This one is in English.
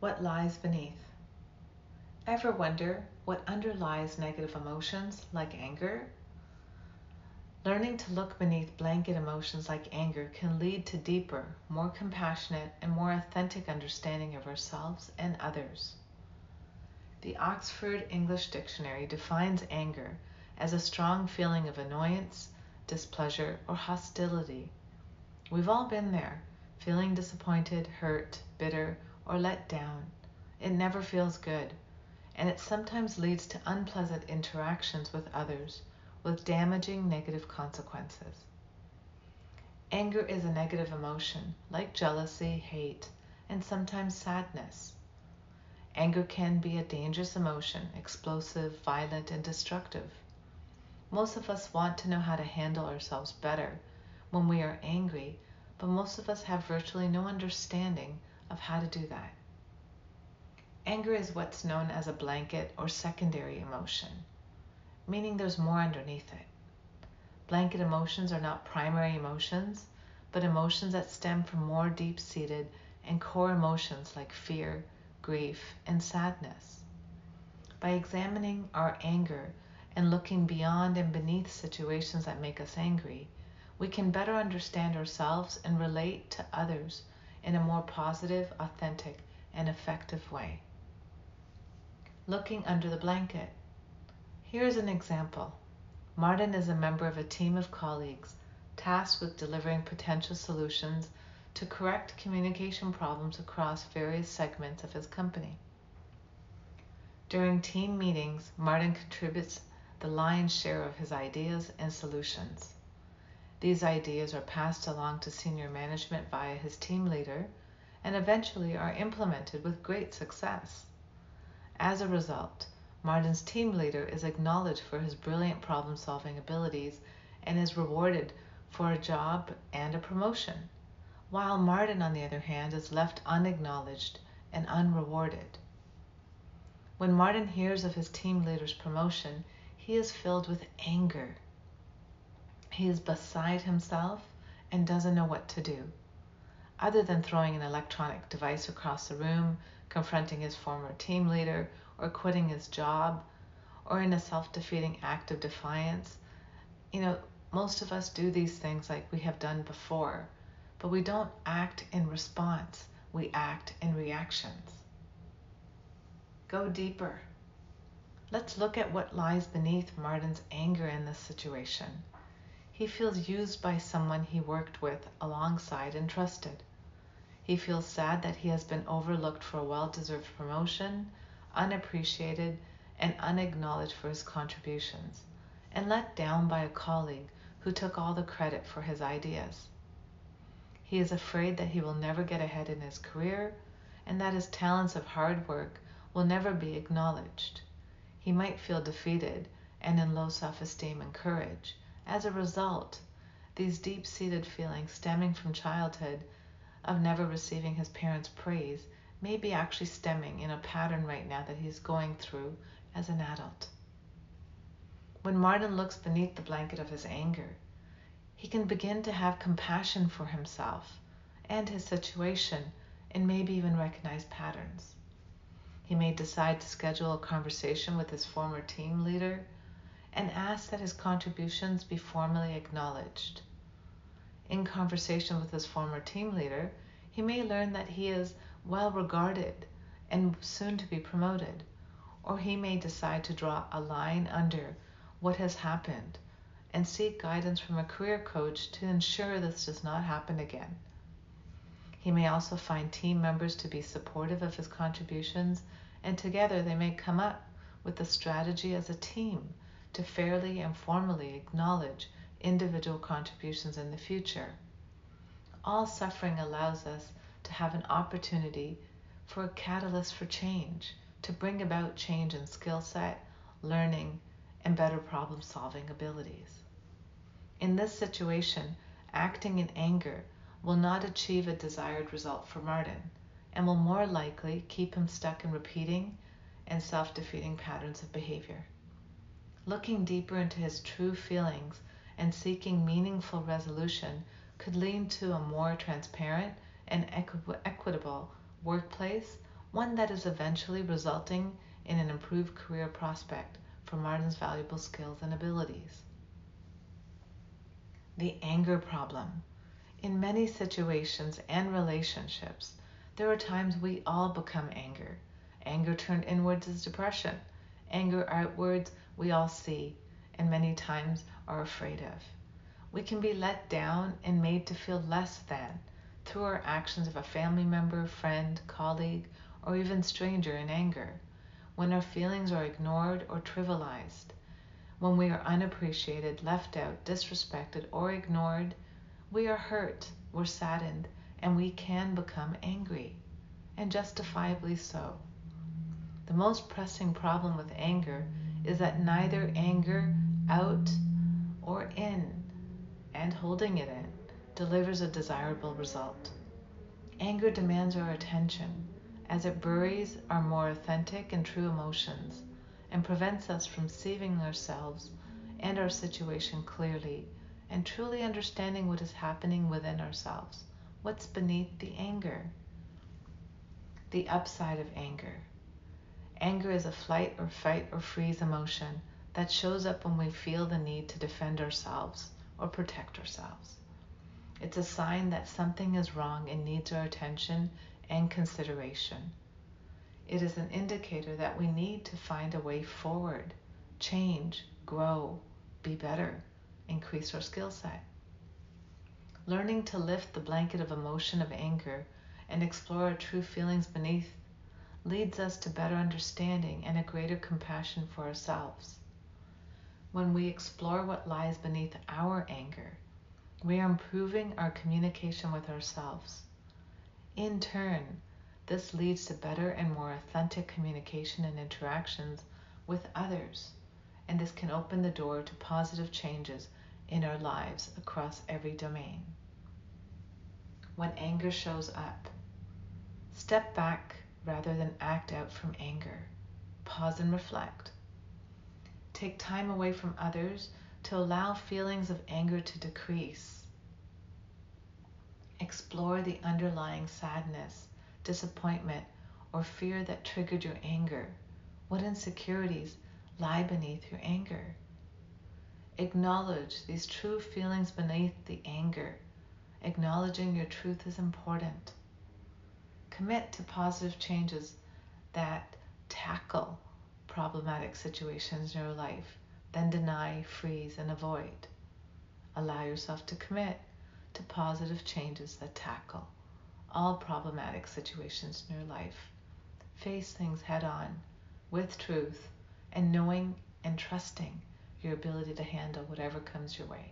What lies beneath? Ever wonder what underlies negative emotions like anger? Learning to look beneath blanket emotions like anger can lead to deeper, more compassionate, and more authentic understanding of ourselves and others. The Oxford English Dictionary defines anger as a strong feeling of annoyance, displeasure, or hostility. We've all been there, feeling disappointed, hurt, bitter, or let down. It never feels good, and it sometimes leads to unpleasant interactions with others with damaging negative consequences. Anger is a negative emotion, like jealousy, hate, and sometimes sadness. Anger can be a dangerous emotion, explosive, violent, and destructive. Most of us want to know how to handle ourselves better when we are angry, but most of us have virtually no understanding of how to do that. Anger is what's known as a blanket or secondary emotion, meaning there's more underneath it. Blanket emotions are not primary emotions, but emotions that stem from more deep seated and core emotions like fear, grief, and sadness. By examining our anger and looking beyond and beneath situations that make us angry, we can better understand ourselves and relate to others in a more positive, authentic, and effective way. Looking under the blanket. Here is an example. Martin is a member of a team of colleagues tasked with delivering potential solutions to correct communication problems across various segments of his company. During team meetings, Martin contributes the lion's share of his ideas and solutions. These ideas are passed along to senior management via his team leader and eventually are implemented with great success. As a result, Martin's team leader is acknowledged for his brilliant problem solving abilities and is rewarded for a job and a promotion, while Martin, on the other hand, is left unacknowledged and unrewarded. When Martin hears of his team leader's promotion, he is filled with anger he is beside himself and doesn't know what to do, other than throwing an electronic device across the room, confronting his former team leader, or quitting his job, or in a self defeating act of defiance. You know, most of us do these things like we have done before, but we don't act in response, we act in reactions. Go deeper. Let's look at what lies beneath Martin's anger in this situation. He feels used by someone he worked with, alongside, and trusted. He feels sad that he has been overlooked for a well deserved promotion, unappreciated, and unacknowledged for his contributions, and let down by a colleague who took all the credit for his ideas. He is afraid that he will never get ahead in his career and that his talents of hard work will never be acknowledged. He might feel defeated and in low self esteem and courage as a result, these deep seated feelings stemming from childhood of never receiving his parents' praise may be actually stemming in a pattern right now that he's going through as an adult. When Martin looks beneath the blanket of his anger, he can begin to have compassion for himself and his situation and maybe even recognize patterns. He may decide to schedule a conversation with his former team leader and ask that his contributions be formally acknowledged. In conversation with his former team leader, he may learn that he is well regarded and soon to be promoted, or he may decide to draw a line under what has happened and seek guidance from a career coach to ensure this does not happen again. He may also find team members to be supportive of his contributions, and together they may come up with a strategy as a team to fairly and formally acknowledge individual contributions in the future. All suffering allows us to have an opportunity for a catalyst for change, to bring about change in skill set, learning, and better problem solving abilities. In this situation, acting in anger will not achieve a desired result for Martin and will more likely keep him stuck in repeating and self defeating patterns of behavior looking deeper into his true feelings and seeking meaningful resolution could lead to a more transparent and equi- equitable workplace one that is eventually resulting in an improved career prospect for Martin's valuable skills and abilities. The anger problem. In many situations and relationships, there are times we all become anger. Anger turned inwards is depression. Anger outwards we all see and many times are afraid of. We can be let down and made to feel less than through our actions of a family member, friend, colleague, or even stranger in anger, when our feelings are ignored or trivialized, when we are unappreciated, left out, disrespected, or ignored, we are hurt, we're saddened, and we can become angry, and justifiably so. The most pressing problem with anger is that neither anger out or in and holding it in delivers a desirable result. Anger demands our attention as it buries our more authentic and true emotions and prevents us from seeing ourselves and our situation clearly and truly understanding what is happening within ourselves, what's beneath the anger. The upside of anger. Anger is a flight or fight or freeze emotion that shows up when we feel the need to defend ourselves or protect ourselves. It's a sign that something is wrong and needs our attention and consideration. It is an indicator that we need to find a way forward, change, grow, be better, increase our skill set. Learning to lift the blanket of emotion of anger and explore our true feelings beneath leads us to better understanding and a greater compassion for ourselves. When we explore what lies beneath our anger, we are improving our communication with ourselves. In turn, this leads to better and more authentic communication and interactions with others, and this can open the door to positive changes in our lives across every domain. When anger shows up, step back rather than act out from anger. Pause and reflect. Take time away from others to allow feelings of anger to decrease. Explore the underlying sadness, disappointment, or fear that triggered your anger. What insecurities lie beneath your anger? Acknowledge these true feelings beneath the anger. Acknowledging your truth is important. Commit to positive changes that tackle problematic situations in your life, then deny, freeze, and avoid. Allow yourself to commit to positive changes that tackle all problematic situations in your life. Face things head on with truth and knowing and trusting your ability to handle whatever comes your way.